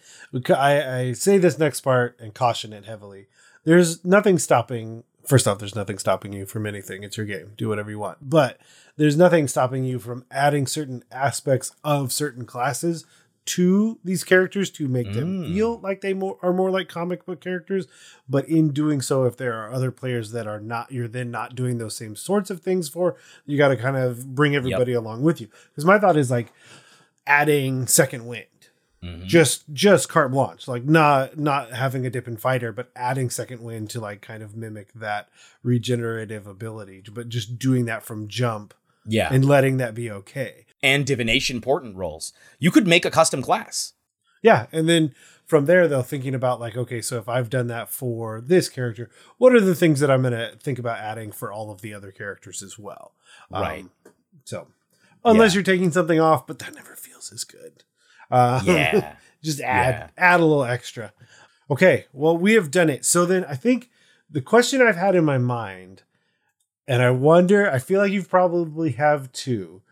Speaker 2: I, I say this next part and caution it heavily. There's nothing stopping. First off, there's nothing stopping you from anything. It's your game. Do whatever you want. But there's nothing stopping you from adding certain aspects of certain classes to these characters to make them
Speaker 1: Mm.
Speaker 2: feel like they more, are more like comic book characters. But in doing so, if there are other players that are not, you're then not doing those same sorts of things for, you got to kind of bring everybody along with you. Because my thought is like adding second wind
Speaker 1: Mhm.
Speaker 2: just just carte blanche like not not having a dip in fighter but adding second wind to like kind of mimic that regenerative ability but just doing that from jump
Speaker 1: yeah
Speaker 2: and letting that be okay
Speaker 1: and divination portent rolls. You could make a custom class.
Speaker 2: Yeah, and then from there they're thinking about like, okay, so if I've done that for this character, what are the things that I'm going to think about adding for all of the other characters as well?
Speaker 1: Right.
Speaker 2: Um, so, unless
Speaker 1: Yeah.
Speaker 2: you're taking something off, but that never feels as good. Uh, <laughs>
Speaker 1: Yeah.
Speaker 2: just add
Speaker 1: Yeah.
Speaker 2: add a little extra. Okay, well we have done it. So then I think the question I've had in my mind, and I wonder, I feel like you've probably have too.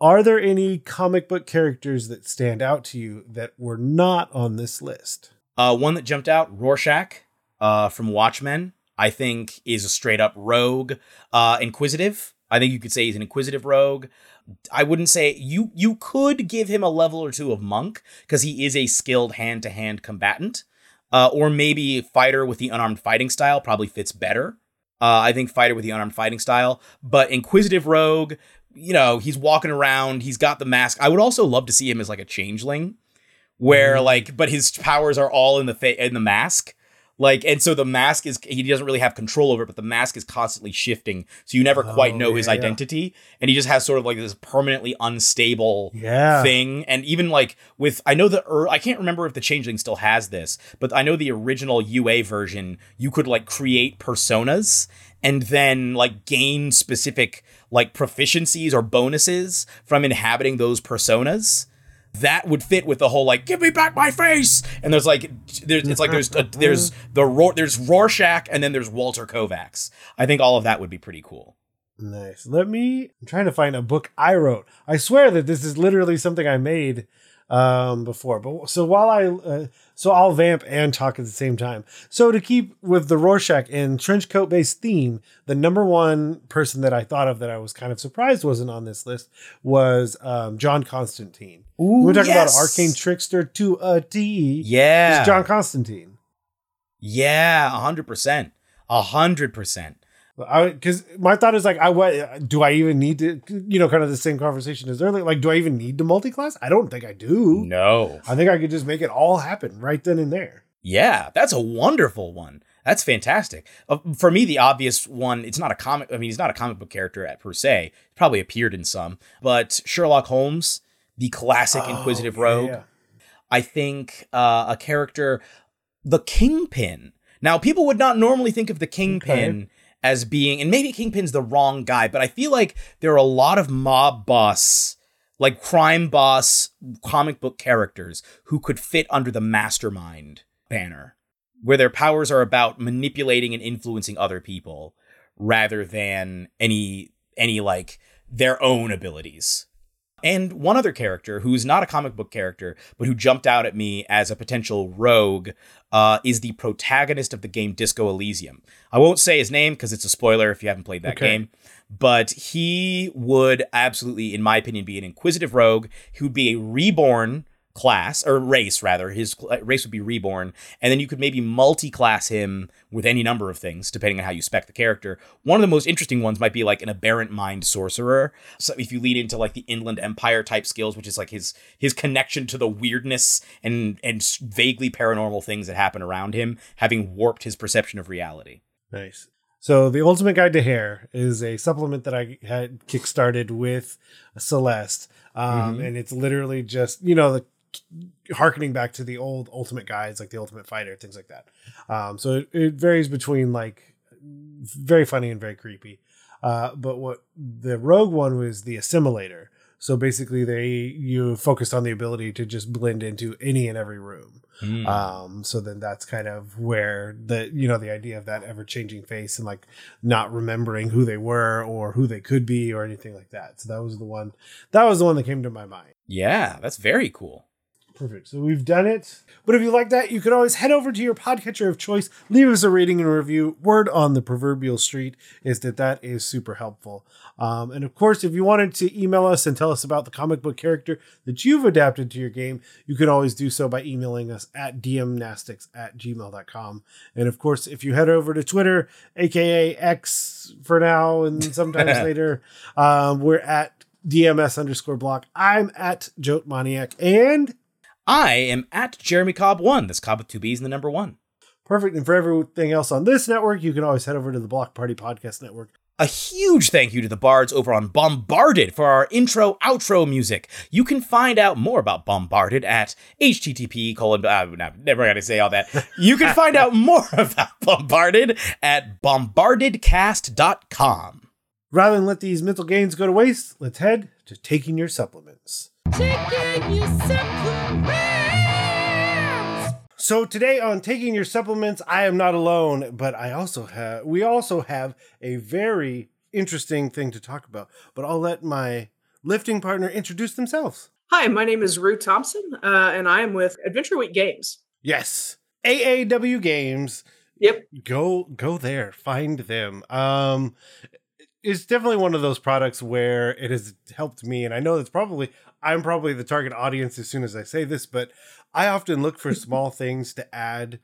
Speaker 2: Are there any comic book characters that stand out to you that were not on this list?
Speaker 1: Uh, one that jumped out, Rorschach uh, from Watchmen, I think is a straight up rogue, uh, inquisitive. I think you could say he's an inquisitive rogue. I wouldn't say you you could give him a level or two of monk because he is a skilled hand to hand combatant, uh, or maybe fighter with the unarmed fighting style probably fits better. Uh, I think fighter with the unarmed fighting style, but inquisitive rogue. You know, he's walking around. He's got the mask. I would also love to see him as like a changeling where like but his powers are all in the fa- in the mask like and so the mask is he doesn't really have control over it but the mask is constantly shifting so you never quite
Speaker 2: Oh,
Speaker 1: know his
Speaker 2: yeah, yeah.
Speaker 1: identity and he just has sort of like this permanently unstable
Speaker 2: Yeah.
Speaker 1: thing and even like with i know the er, i can't remember if the changeling still has this but i know the original ua version you could like create personas and then like gain specific like proficiencies or bonuses from inhabiting those personas that would fit with the whole like give me back my face and there's like there's it's like there's a, there's the Ror- there's Rorschach and then there's Walter Kovacs. I think all of that would be pretty cool.
Speaker 2: Nice. Let me. I'm trying to find a book I wrote. I swear that this is literally something I made um before. But so while I uh, so I'll vamp and talk at the same time. So to keep with the Rorschach and trench coat based theme, the number one person that I thought of that I was kind of surprised wasn't on this list was um John Constantine. We're talking
Speaker 1: yes!
Speaker 2: about arcane trickster to a T.
Speaker 1: Yeah,
Speaker 2: It's John Constantine.
Speaker 1: yeah, a hundred percent, a hundred percent.
Speaker 2: Because my thought is like, I what do I even need to, you know, kind of the same conversation as earlier. Like, do I even need to multi-class? I don't think I do.
Speaker 1: No,
Speaker 2: I think I could just make it all happen right then and there.
Speaker 1: yeah, that's a wonderful one. That's fantastic. Uh, for me, the obvious one, it's not a comic. I mean, he's not a comic book character at per se. Probably appeared in some, but Sherlock Holmes, the classic inquisitive
Speaker 2: Oh,
Speaker 1: rogue.
Speaker 2: yeah.
Speaker 1: I think uh, a character, the Kingpin. Now, people would not normally think of the Kingpin as being, and maybe Kingpin's the wrong guy, but I feel like there are a lot of mob boss, like crime boss comic book characters who could fit under the mastermind banner, where their powers are about manipulating and influencing other people rather than any any like their own abilities. And one other character who's not a comic book character, but who jumped out at me as a potential rogue, uh, is the protagonist of the game Disco Elysium. I won't say his name because it's a spoiler if you haven't played that
Speaker 2: Okay.
Speaker 1: game, but he would absolutely, in my opinion, be an inquisitive rogue. He would be a reborn class or race rather his cl- race would be reborn and then you could maybe multi-class him with any number of things depending on how you spec the character one of the most interesting ones might be like an aberrant mind sorcerer so if you lead into like the inland empire type skills which is like his his connection to the weirdness and and vaguely paranormal things that happen around him having warped his perception of reality
Speaker 2: Nice. So the Ultimate Guide to Hair is a supplement that I had kickstarted with Celeste, um,
Speaker 1: Mhm.
Speaker 2: and it's literally just you know the harkening back to the old Ultimate guides, like the Ultimate Fighter, things like that. Um, so it, it varies between like very funny and very creepy. Uh, but what the Rogue one was the Assimilator. So basically, they you focused on the ability to just blend into any and every room.
Speaker 1: Hmm.
Speaker 2: Um, so then that's kind of where the you know the idea of that ever changing face and like not remembering who they were or who they could be or anything like that. So that was the one that was the one that came to my mind.
Speaker 1: yeah that's very cool
Speaker 2: Perfect. So we've done it. But if you like that, you can always head over to your podcatcher of choice, leave us a rating and review. Word on the proverbial street is that that is super helpful. Um, and of course, if you wanted to email us and tell us about the comic book character that you've adapted to your game, you can always do so by emailing us at dmnastics at gmail.com. And of course, if you head over to Twitter, aka X for now and sometimes <laughs> later, um, we're at DMS underscore block. I'm at Joatmoniac and
Speaker 1: i am at jeremy cobb one that's cobb with two b's and the number one
Speaker 2: Perfect. And for everything else on this network, you can always head over to the Block Party Podcast Network
Speaker 1: A huge thank you to the bards over on Bombarded for our intro outro music. You can find out more about Bombarded at http colon. Uh, no, never gonna say all that. You can find out <laughs> more about Bombarded at bombardedcast.com.
Speaker 2: Rather than let these mental gains go to waste, let's head to taking your supplements.
Speaker 3: Taking your supplements.
Speaker 2: So today on taking your supplements, I am not alone, but I also have we also have a very interesting thing to talk about. But I'll let my lifting partner introduce themselves.
Speaker 4: Hi, my name is Rue Thompson, uh, and I am with Adventure Week Games.
Speaker 2: Yes, AAW Games.
Speaker 4: Yep.
Speaker 2: Go go there, find them. Um, it's definitely one of those products where it has helped me, and I know it's probably I'm probably the target audience as soon as I say this, but I often look for <laughs> small things to add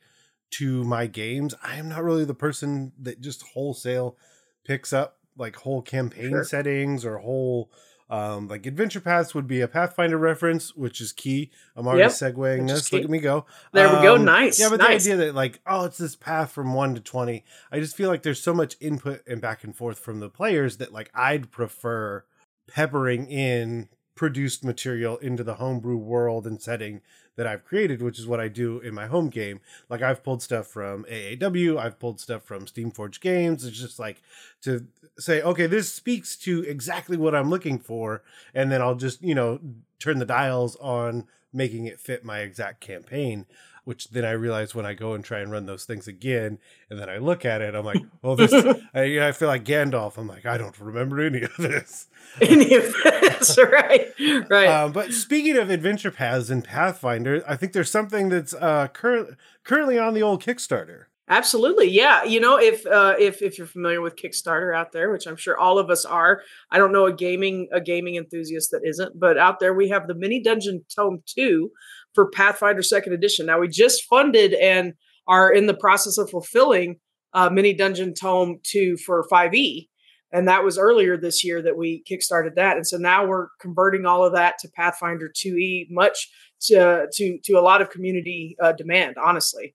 Speaker 2: to my games. I am not really the person that just wholesale picks up like whole campaign
Speaker 4: Sure.
Speaker 2: settings or whole um like adventure paths would be a pathfinder reference which is key i'm already
Speaker 4: Yep,
Speaker 2: segueing this look at me go
Speaker 4: There we go.
Speaker 2: Um,
Speaker 4: Nice,
Speaker 2: yeah but
Speaker 4: nice.
Speaker 2: the idea that like oh it's this path from 1 to 20 i just feel like there's so much input and back and forth from the players that like i'd prefer peppering in produced material into the homebrew world and setting that I've created, which is what I do in my home game. Like I've pulled stuff from AAW, I've pulled stuff from Steamforged Games. It's just like to say, okay, this speaks to exactly what I'm looking for, and then I'll just, you know, turn the dials on making it fit my exact campaign. Which then I realize when I go and try and run those things again, and then I look at it, I'm like, <laughs> oh, this. <laughs> I, I feel like Gandalf. I'm like, I don't remember any of this. <laughs>
Speaker 4: Any of this, right? Right.
Speaker 2: Um, but speaking of adventure paths and Pathfinder, I think there's something that's uh, current currently on the old Kickstarter.
Speaker 4: Absolutely, yeah. You know, if uh, if if you're familiar with Kickstarter out there, which I'm sure all of us are, I don't know a gaming a gaming enthusiast that isn't, but out there we have the Mini Dungeon Tome Two for Pathfinder Second Edition. Now we just funded and are in the process of fulfilling uh, Mini Dungeon Tome Two for 5e, and that was earlier this year that we kickstarted that, and so now we're converting all of that to Pathfinder 2e, much to to to a lot of community uh, demand, honestly.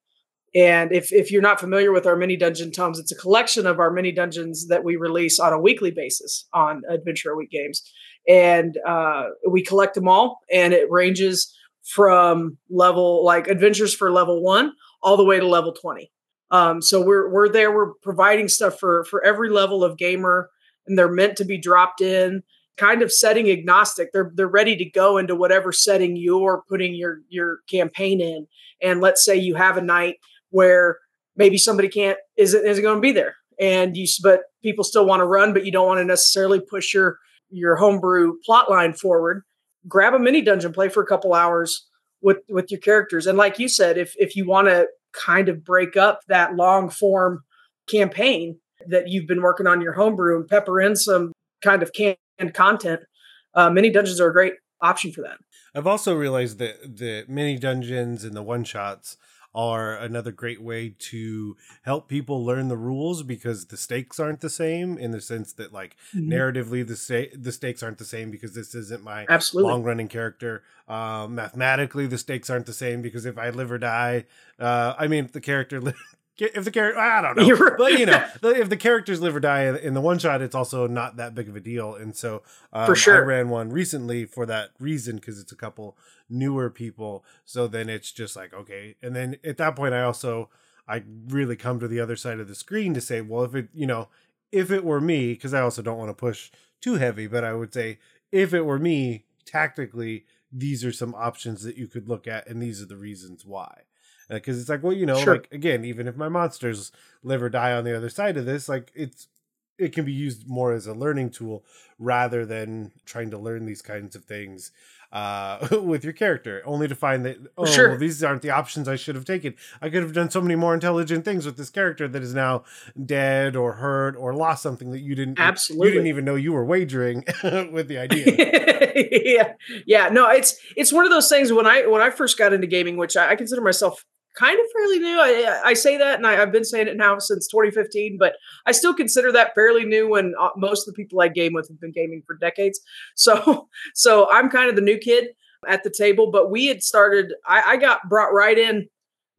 Speaker 4: And if if you're not familiar with our mini dungeon tomes, it's a collection of our mini dungeons that we release on a weekly basis on Adventure Week Games, and uh, we collect them all, and it ranges from level like adventures for level one all the way to level twenty. Um, so we're we're there. We're providing stuff for for every level of gamer, and they're meant to be dropped in kind of setting agnostic. They're they're ready to go into whatever setting you're putting your your campaign in. And let's say you have a night where maybe somebody can't isn't isn't going to be there, and you but people still want to run, but you don't want to necessarily push your your homebrew plot line forward. Grab a mini dungeon, play for a couple hours with with your characters, and like you said, if if you want to kind of break up that long form campaign that you've been working on your homebrew and pepper in some kind of canned content, uh, mini dungeons are a great option for that.
Speaker 2: I've also realized that the mini dungeons and the one shots are another great way to help people learn the rules because the stakes aren't the same in the sense that like narratively the sta- the stakes aren't the same because this isn't my
Speaker 4: Absolutely.
Speaker 2: long running character. Um, mathematically, the stakes aren't the same because if I live or die, uh, I mean, if the character, if the character, I don't <laughs> know,
Speaker 4: right.
Speaker 2: but you know, <laughs> if the characters live or die in, in the one shot, it's also not that big of a deal. And so, um,
Speaker 4: For sure.
Speaker 2: I ran one recently for that reason because it's a couple newer people. So then it's just like okay, and then at that point, I also I really come to the other side of the screen to say, well, if it, you know, if it were me, because I also don't want to push too heavy, but I would say if it were me, tactically, these are some options that you could look at, and these are the reasons why. Because it's like, well, you know,
Speaker 4: Sure.
Speaker 2: like again, even if my monsters live or die on the other side of this, like it's it can be used more as a learning tool rather than trying to learn these kinds of things uh, <laughs> with your character, only to find that oh,
Speaker 4: Sure.
Speaker 2: well, these aren't the options I should have taken. I could have done so many more intelligent things with this character that is now dead or hurt or lost something that you didn't
Speaker 4: Absolutely.
Speaker 2: you didn't even know you were wagering <laughs> with the <laughs> idea.
Speaker 4: yeah, yeah. No, it's it's one of those things. When I when I first got into gaming, which I, I consider myself kind of fairly new. I, I say that, and I, I've been saying it now since 2015, but I still consider that fairly new. When uh, most of the people I game with have been gaming for decades, <laughs> so so I'm kind of the new kid at the table. But we had started. I, I got brought right in.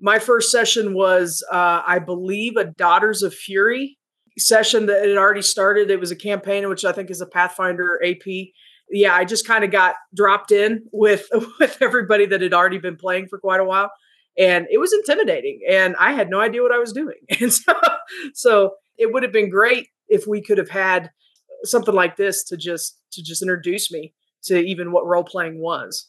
Speaker 4: My first session was, uh, I believe, a Daughters of Fury session that had already started. It was a campaign, which I think is a Pathfinder AP. Yeah, I just kind of got dropped in with <laughs> with everybody that had already been playing for quite a while, and it was intimidating. And I had no idea what I was doing. <laughs> And so, so it would have been great if we could have had something like this to just to just introduce me to even what role playing was.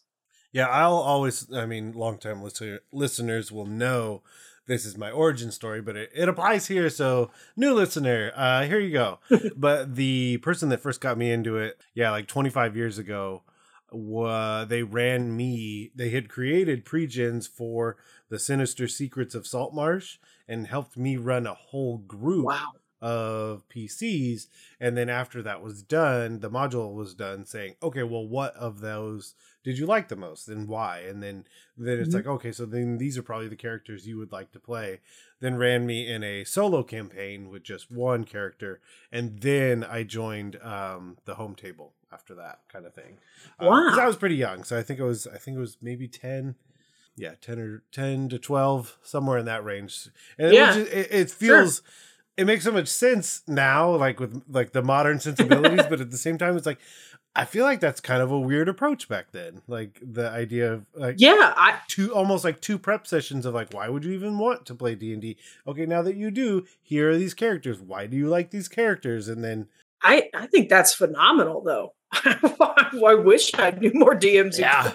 Speaker 2: Yeah, I'll always. I mean, long-time listener, listeners will know this is my origin story, but it, it applies here. So, new listener, uh, here you go. <laughs> but the person that first got me into it, yeah, like 25 years ago, uh, they ran me. They had created pre-gens for the Sinister Secrets of Saltmarsh and helped me run a whole group
Speaker 4: Wow.
Speaker 2: of PCs. And then after that was done, the module was done saying, okay, well, what of those did you like the most and why? And then then it's
Speaker 4: Mhm.
Speaker 2: like, okay, so then these are probably the characters you would like to play. Then ran me in a solo campaign with just one character, and then I joined um, the home table after that kind of thing. because
Speaker 4: Wow.
Speaker 2: I was pretty young, so I think it was I think it was maybe ten. Yeah, ten or ten to twelve, somewhere in that range. And
Speaker 4: Yeah.
Speaker 2: it, it, it
Speaker 4: Sure.
Speaker 2: feels it makes so much sense now, like with like the modern <laughs> sensibilities, but at the same time, it's like I feel like that's kind of a weird approach back then. Like the idea of like
Speaker 4: Yeah, I
Speaker 2: two almost like two prep sessions of like why would you even want to play D&D? Okay, now that you do, here are these characters. Why do you like these characters? And then
Speaker 4: I I think that's phenomenal though. <laughs> I wish I knew more DMs. who
Speaker 2: Yeah.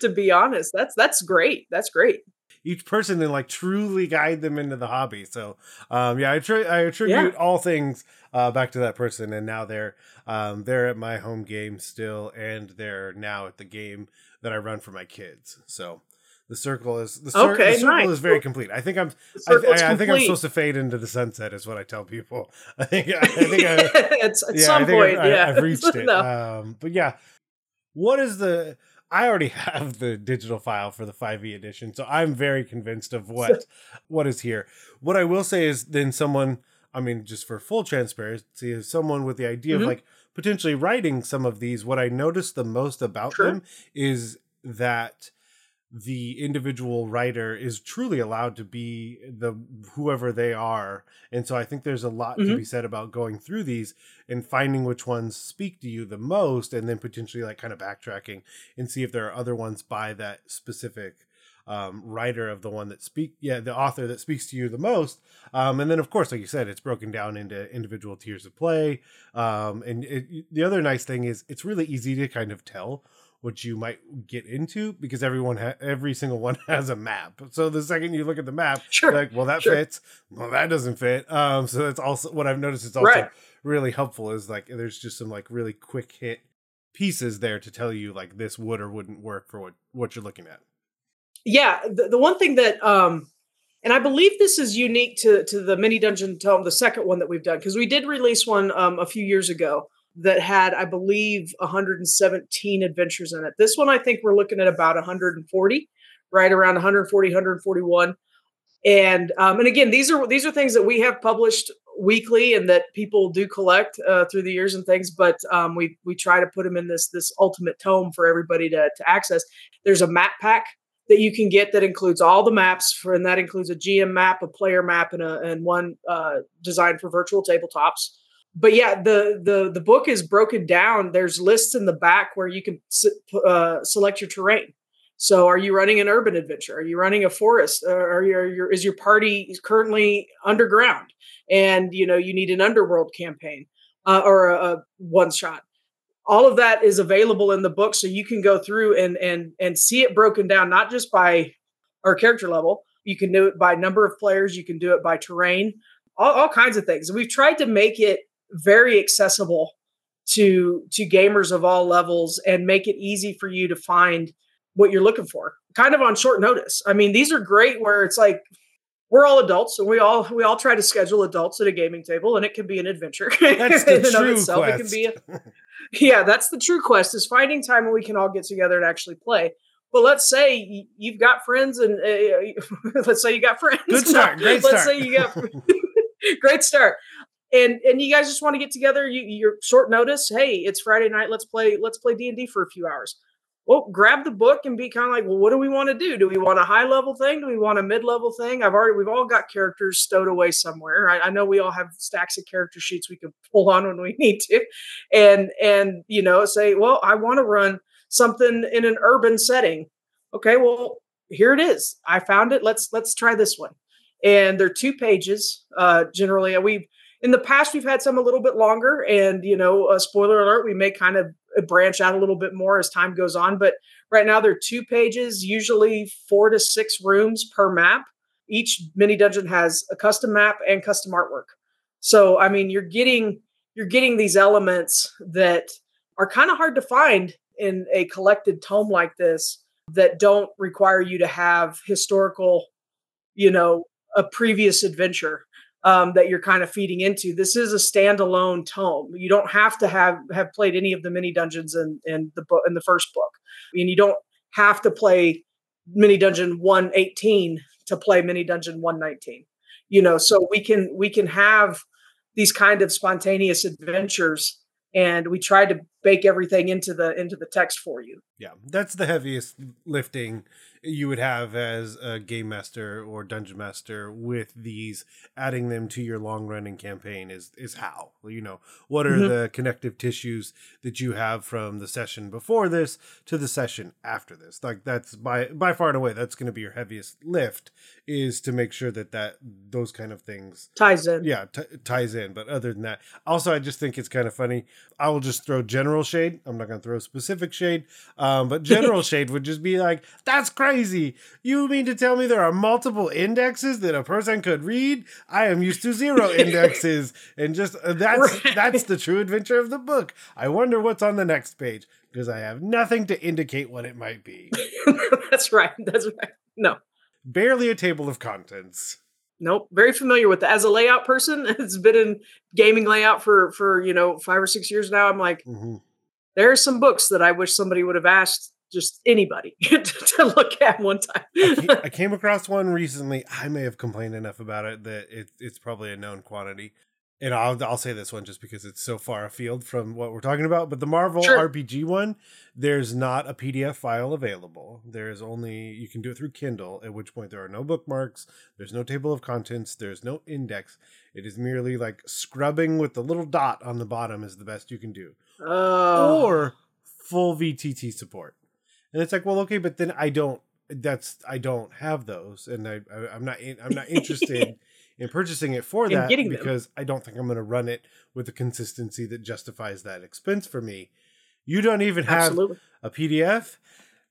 Speaker 4: to be honest, that's that's great. That's great.
Speaker 2: each person and like truly guide them into the hobby. So um yeah, I tri- I attribute all things uh back to that person and now they're um they're at my home game still and they're now at the game that I run for my kids. So the circle is the, cir-
Speaker 4: Okay,
Speaker 2: the circle
Speaker 4: nice.
Speaker 2: is very complete. I think I'm I, I, I think I'm supposed to fade into the sunset is what I tell people. <laughs> I think I think I, <laughs>
Speaker 4: at, at
Speaker 2: yeah,
Speaker 4: some
Speaker 2: I
Speaker 4: point,
Speaker 2: I've,
Speaker 4: yeah,
Speaker 2: I, have reached <laughs> it.
Speaker 4: No.
Speaker 2: Um, but yeah, what is the? I already have the digital file for the 5e edition, so I'm very convinced of what what is here. What I will say is, then someone, I mean, just for full transparency, is someone with the idea
Speaker 4: Mhm.
Speaker 2: of like potentially writing some of these. What I noticed the most about
Speaker 4: Sure.
Speaker 2: them is that the individual writer is truly allowed to be the whoever they are. And so i think there's a lot to
Speaker 4: Mhm.
Speaker 2: be said about going through these and finding which ones speak to you the most and then potentially like kind of backtracking and see if there are other ones by that specific um, writer of the one that speak yeah the author that speaks to you the most. Um, and then of course like you said it's broken down into individual tiers of play. Um, and it, the other nice thing is it's really easy to kind of tell what you might get into because everyone ha- every single one <laughs> has a map so the second you look at the map
Speaker 4: Sure.
Speaker 2: you're like well that
Speaker 4: Sure.
Speaker 2: fits well that doesn't fit um so that's also what i've noticed is also
Speaker 4: Right.
Speaker 2: really helpful is like there's just some like really quick hit pieces there to tell you like this would or wouldn't work for what what you're looking at
Speaker 4: yeah the, the one thing that um and i believe this is unique to to the mini dungeon tome the second one that we've done because we did release one um a few years ago that had i believe 117 adventures in it. This one i think we're looking at about 140 right around 140 141 and um and again these are these are things that we have published weekly and that people do collect uh, through the years and things but um we we try to put them in this this ultimate tome for everybody to to access. There's a map pack that you can get that includes all the maps for, and that includes a GM map, a player map, and a and one uh, designed for virtual tabletops. But yeah, the the the book is broken down. There's lists in the back where you can uh, select your terrain. So, are you running an urban adventure? Are you running a forest? Or are your, your is your party currently underground? And you know you need an underworld campaign uh, or a, a one shot all of that is available in the book so you can go through and and and see it broken down not just by our character level you can do it by number of players you can do it by terrain all, all kinds of things we've tried to make it very accessible to to gamers of all levels and make it easy for you to find what you're looking for kind of on short notice i mean these are great where it's like we're all adults and we all we all try to schedule adults at a gaming table and it can be an adventure <laughs>
Speaker 2: that's the
Speaker 4: in and of
Speaker 2: true
Speaker 4: itself.
Speaker 2: quest
Speaker 4: it can be a, <laughs> yeah, that's the true quest is finding time when we can all get together and actually play. But let's say you've got friends, and uh, <laughs> let's say you got friends.
Speaker 2: Good start, great
Speaker 4: let's
Speaker 2: start.
Speaker 4: say you got great start, and and you guys just want to get together. You, you're short notice. Hey, it's Friday night. Let's play. Let's play D and D for a few hours. well, grab the book and be kind of like, well, what do we want to do? Do we want a high level thing? Do we want a mid level thing? I've already, we've all got characters stowed away somewhere. I, I know we all have stacks of character sheets we can <laughs> pull on when we need to, and and you know say, well, I want to run something in an urban setting. Okay, well, here it is. I found it. Let's let's try this one. And they're two pages. Uh, generally, we in the past we've had some a little bit longer, and you know, a spoiler alert, we may kind of uh, branch out a little bit more as time goes on. But right now they're two pages, usually four to six rooms per map. Each mini dungeon has a custom map and custom artwork. So I mean, you're getting you're getting these elements that are kind of hard to find in a collected tome like this that don't require you to have historical, you know, a previous adventure um, that you're kind of feeding into. This is a standalone tome. You don't have to have have played any of the mini dungeons in in the book in the first book. Mean, you don't have to play mini dungeon 118 to play mini dungeon 119. You know, so we can we can have these kind of spontaneous adventures and we try to bake everything into the into the text for you.
Speaker 2: Yeah, that's the heaviest lifting you would have as a game master or dungeon master with these adding them to your long running campaign is is how you know what are mm-hmm. the connective tissues that you have from the session before this to the session after this like that's by by far and away that's going to be your heaviest lift is to make sure that that those kind of things
Speaker 4: ties in
Speaker 2: yeah t- ties in but other than that also i just think it's kind of funny i will just throw general shade i'm not going to throw specific shade um, but general <laughs> shade would just be like that's crazy crazy. You mean to tell me there are multiple indexes that a person could read? I am used to zero <laughs> indexes, and just uh, that's right. that's the true adventure of the book. I wonder what's on the next page because I have nothing to indicate what it might be. <laughs>
Speaker 4: that's right. That's right. No.
Speaker 2: Barely a table of contents.
Speaker 4: Nope, very familiar with that. As a layout person, <laughs> it's been in gaming layout for for you know five or six years now. I'm like, mm-hmm. there are some books that I wish somebody would have asked just anybody <laughs> to, to, look at one time.
Speaker 2: I, <laughs> came, I, came, across one recently. I may have complained enough about it that it, it's probably a known quantity. And I'll, I'll say this one just because it's so far afield from what we're talking about. But the Marvel sure. RPG one, there's not a PDF file available. There's only, you can do it through Kindle, at which point there are no bookmarks, there's no table of contents, there's no index. It is merely like scrubbing with the little dot on the bottom is the best you can do.
Speaker 4: Oh.
Speaker 2: Or full VTT support and it's like well okay but then i don't that's i don't have those and i, I am not i'm not <laughs> interested in purchasing it for that because them. i don't think i'm going to run it with the consistency that justifies that expense for me you don't even have Absolutely. a pdf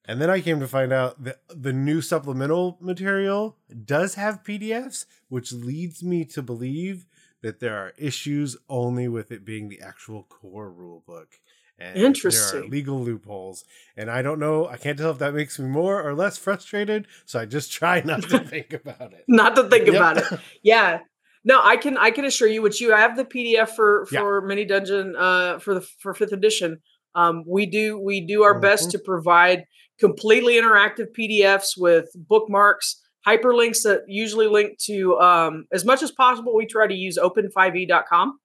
Speaker 2: and then i came to find out that the new supplemental material does have pdfs which leads me to believe that there are issues only with it being the actual core rule book
Speaker 4: and Interesting.
Speaker 2: There are legal loopholes, and I don't know. I can't tell if that makes me more or less frustrated. So I just try not to <laughs> think about it.
Speaker 4: Not to think yep. about it. Yeah. No, I can. I can assure you, which you have the PDF for for yeah. Mini Dungeon uh, for the for fifth edition. Um, we do we do our mm-hmm. best to provide completely interactive PDFs with bookmarks, hyperlinks that usually link to um, as much as possible. We try to use open5e.com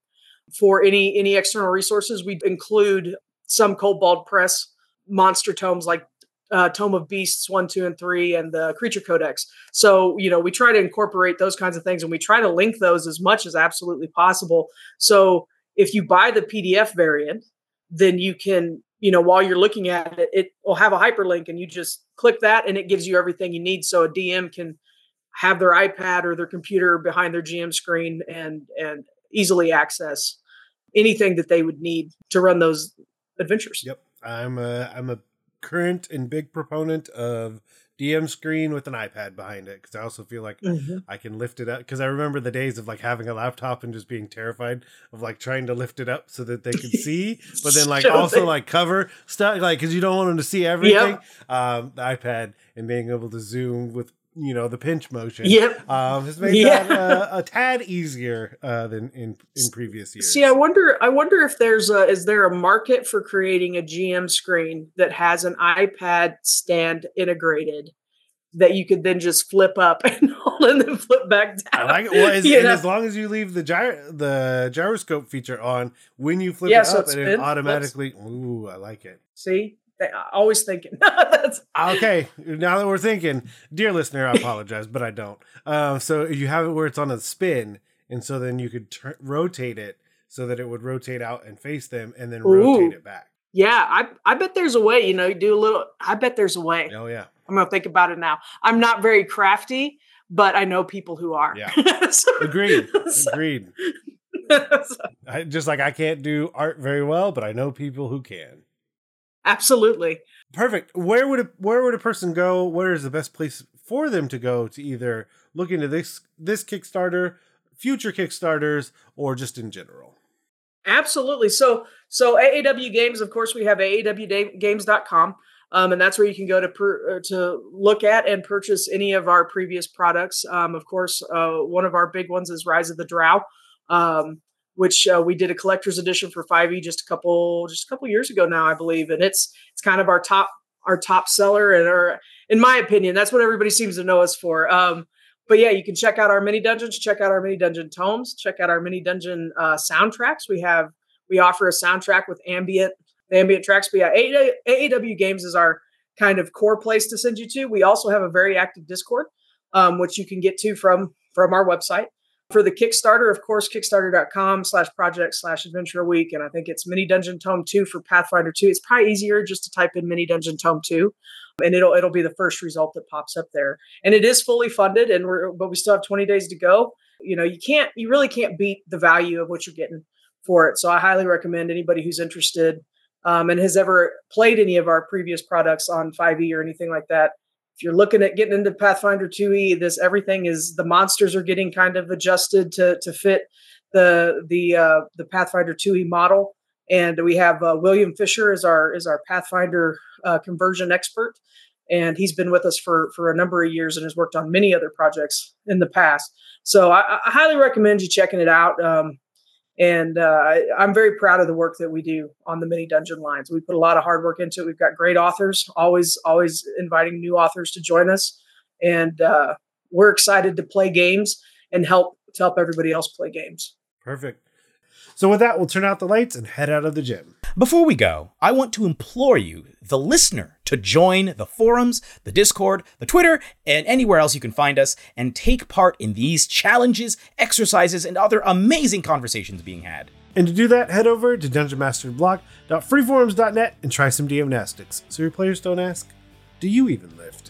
Speaker 4: for any any external resources. We include some Kobold Press monster tomes like uh, Tome of Beasts one, two, and three, and the Creature Codex. So you know we try to incorporate those kinds of things, and we try to link those as much as absolutely possible. So if you buy the PDF variant, then you can you know while you're looking at it, it will have a hyperlink, and you just click that, and it gives you everything you need. So a DM can have their iPad or their computer behind their GM screen and and easily access anything that they would need to run those adventures.
Speaker 2: Yep. I'm a I'm a current and big proponent of DM screen with an iPad behind it because I also feel like mm-hmm. I can lift it up because I remember the days of like having a laptop and just being terrified of like trying to lift it up so that they could see, <laughs> but then like also like cover stuff like because you don't want them to see everything. Yep. Um, the iPad and being able to zoom with you know the pinch motion.
Speaker 4: Yep,
Speaker 2: um, has made yeah. that uh, a tad easier uh, than in in previous years.
Speaker 4: See, I wonder, I wonder if there's a is there a market for creating a GM screen that has an iPad stand integrated that you could then just flip up <laughs> and hold and then flip back down.
Speaker 2: I like it. Well, as, <laughs> and as long as you leave the gyro the gyroscope feature on when you flip yeah, it so up, and it automatically. Ooh, I like it.
Speaker 4: See, always thinking. <laughs> That's,
Speaker 2: Okay, now that we're thinking, dear listener, I apologize, but I don't. Um, so you have it where it's on a spin, and so then you could tur rotate it so that it would rotate out and face them, and then rotate it back.
Speaker 4: yeah, I I bet there's a way. You know, you do a little. I bet there's a way.
Speaker 2: Oh yeah,
Speaker 4: I'm gonna think about it now. I'm not very crafty, but I know people who are.
Speaker 2: Yeah. <laughs>
Speaker 4: So-
Speaker 2: agreed, <laughs>
Speaker 4: so-
Speaker 2: agreed. I, just like I can't do art very well, but I know people who can.
Speaker 4: Absolutely.
Speaker 2: Perfect. Where would a where would a person go? Where is the best place for them to go to either look into this this Kickstarter, future Kickstarters, or just in general?
Speaker 4: Absolutely. So so AAW Games, of course, we have AAWgames.com. Um, and that's where you can go to per, uh, to look at and purchase any of our previous products. Um, of course, uh, one of our big ones is Rise of the Drow, um, which uh, we did a collector's edition for 5e just a couple just a couple years ago now, I believe, and it's it's kind of our top our top seller, and or in my opinion, that's what everybody seems to know us for. Um, but yeah, you can check out our mini dungeons, check out our mini dungeon tomes, check out our mini dungeon uh, soundtracks. We have we offer a soundtrack with ambient ambient tracks. But yeah, AAW Games is our kind of core place to send you to. We also have a very active Discord, um, which you can get to from from our website. For the Kickstarter, of course, kickstarter.com slash project slash adventure week. And I think it's Mini Dungeon Tome 2 for Pathfinder 2. It's probably easier just to type in Mini Dungeon Tome 2 and it'll it'll be the first result that pops up there. And it is fully funded, and we're but we still have 20 days to go. You know, you can't you really can't beat the value of what you're getting for it. So I highly recommend anybody who's interested um, and has ever played any of our previous products on 5e or anything like that. If you're looking at getting into Pathfinder 2e, this everything is the monsters are getting kind of adjusted to to fit the the uh, the Pathfinder 2e model. And we have uh, William Fisher is our is our Pathfinder uh, conversion expert, and he's been with us for for a number of years and has worked on many other projects in the past. So I, I highly recommend you checking it out. Um, and uh, I'm very proud of the work that we do on the mini dungeon lines. We put a lot of hard work into it. We've got great authors, always always inviting new authors to join us, and uh, we're excited to play games and help to help everybody else play games.
Speaker 2: Perfect. So with that, we'll turn out the lights and head out of the gym.
Speaker 1: Before we go, I want to implore you, the listener, to join the forums, the Discord, the Twitter, and anywhere else you can find us and take part in these challenges, exercises, and other amazing conversations being had.
Speaker 2: And to do that, head over to dungeonmastersblog.freeforums.net and try some DM so your players don't ask, do you even lift?